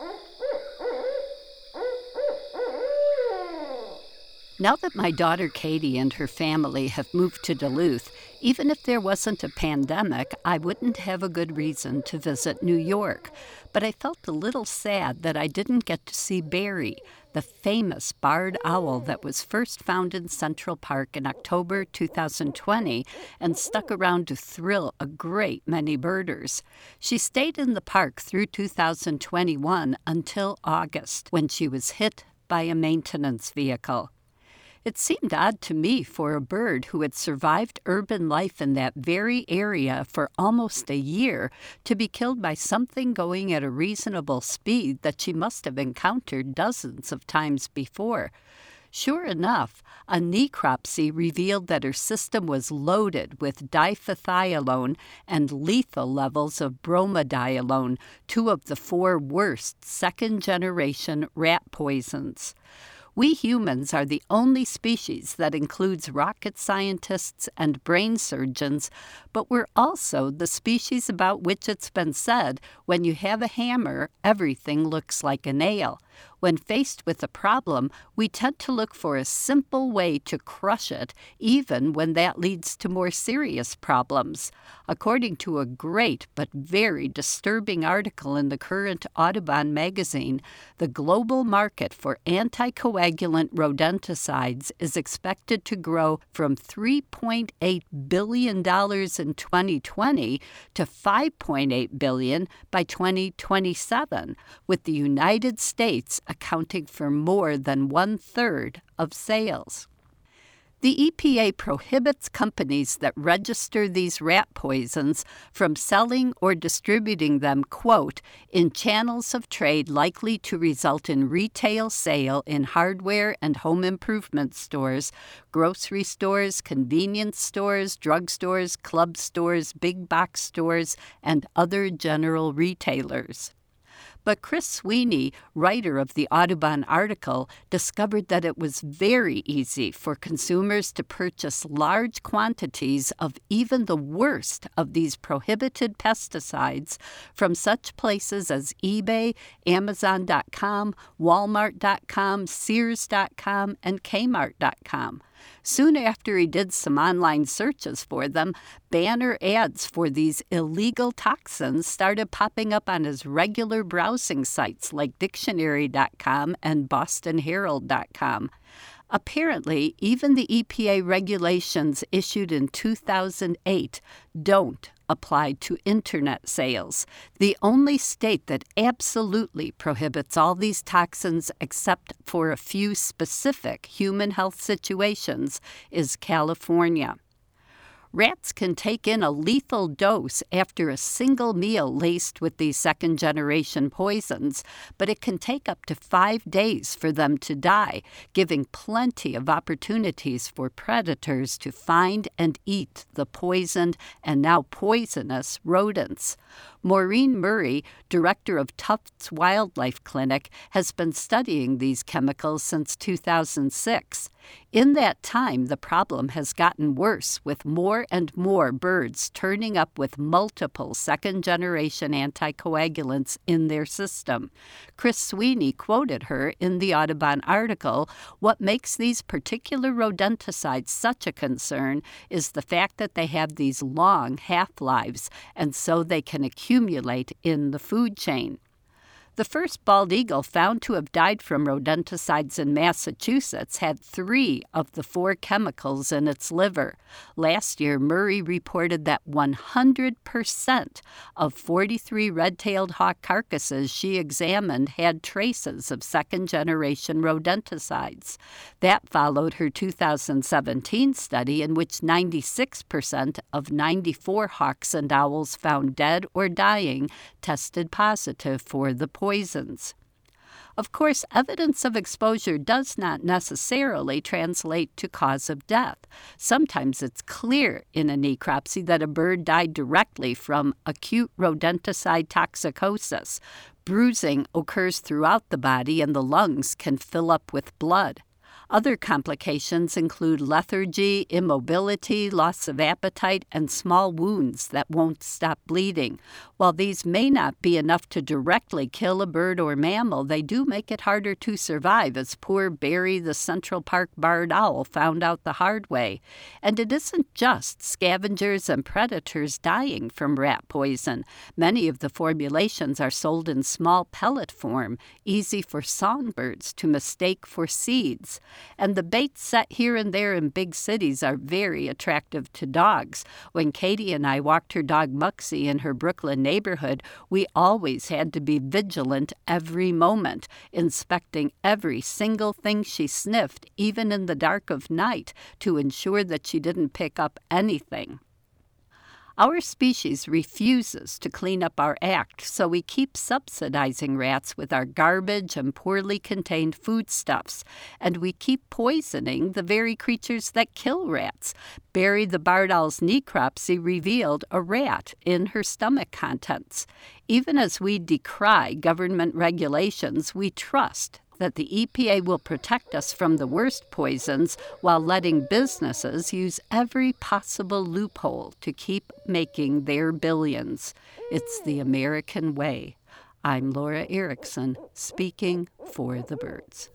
嗯。Now that my daughter Katie and her family have moved to Duluth, even if there wasn't a pandemic, I wouldn't have a good reason to visit New York. But I felt a little sad that I didn't get to see Barry, the famous barred owl that was first found in Central Park in October 2020 and stuck around to thrill a great many birders. She stayed in the park through 2021 until August, when she was hit by a maintenance vehicle. It seemed odd to me for a bird who had survived urban life in that very area for almost a year to be killed by something going at a reasonable speed that she must have encountered dozens of times before. Sure enough, a necropsy revealed that her system was loaded with difethialone and lethal levels of bromadiolone, two of the four worst second generation rat poisons. We humans are the only species that includes rocket scientists and brain surgeons, but we're also the species about which it's been said when you have a hammer, everything looks like a nail. When faced with a problem, we tend to look for a simple way to crush it, even when that leads to more serious problems. According to a great but very disturbing article in the current Audubon magazine, the global market for anticoagulant rodenticides is expected to grow from $3.8 billion in 2020 to 5.8 billion by 2027, with the United States accounting for more than one third of sales. The EPA prohibits companies that register these rat poisons from selling or distributing them, quote, in channels of trade likely to result in retail sale in hardware and home improvement stores, grocery stores, convenience stores, drugstores, club stores, big box stores, and other general retailers. But Chris Sweeney, writer of the Audubon article, discovered that it was very easy for consumers to purchase large quantities of even the worst of these prohibited pesticides from such places as eBay, Amazon.com, Walmart.com, Sears.com, and Kmart.com. Soon after he did some online searches for them, banner ads for these illegal toxins started popping up on his regular browsing sites like dictionary.com and bostonherald.com. Apparently, even the EPA regulations issued in 2008 don't apply to internet sales. The only state that absolutely prohibits all these toxins except for a few specific human health situations is California. Rats can take in a lethal dose after a single meal laced with these second generation poisons, but it can take up to five days for them to die, giving plenty of opportunities for predators to find and eat the poisoned and now poisonous rodents. Maureen Murray, director of Tufts Wildlife Clinic, has been studying these chemicals since 2006. In that time, the problem has gotten worse, with more and more birds turning up with multiple second generation anticoagulants in their system. Chris Sweeney quoted her in the Audubon article What makes these particular rodenticides such a concern is the fact that they have these long half lives, and so they can accumulate in the food chain. The first bald eagle found to have died from rodenticides in Massachusetts had three of the four chemicals in its liver. Last year, Murray reported that 100% of 43 red tailed hawk carcasses she examined had traces of second generation rodenticides. That followed her 2017 study, in which 96% of 94 hawks and owls found dead or dying tested positive for the poisons. Of course, evidence of exposure does not necessarily translate to cause of death. Sometimes it's clear in a necropsy that a bird died directly from acute rodenticide toxicosis. Bruising occurs throughout the body and the lungs can fill up with blood. Other complications include lethargy, immobility, loss of appetite, and small wounds that won't stop bleeding. While these may not be enough to directly kill a bird or mammal, they do make it harder to survive, as poor Barry the Central Park barred owl found out the hard way. And it isn't just scavengers and predators dying from rat poison. Many of the formulations are sold in small pellet form, easy for songbirds to mistake for seeds and the baits set here and there in big cities are very attractive to dogs. When Katie and I walked her dog Muxie in her Brooklyn neighborhood, we always had to be vigilant every moment, inspecting every single thing she sniffed, even in the dark of night, to ensure that she didn't pick up anything. Our species refuses to clean up our act, so we keep subsidizing rats with our garbage and poorly contained foodstuffs, and we keep poisoning the very creatures that kill rats. Barry the barred owl's necropsy revealed a rat in her stomach contents. Even as we decry government regulations, we trust that the EPA will protect us from the worst poisons while letting businesses use every possible loophole to keep making their billions. It's the American way. I'm Laura Erickson, speaking for the birds.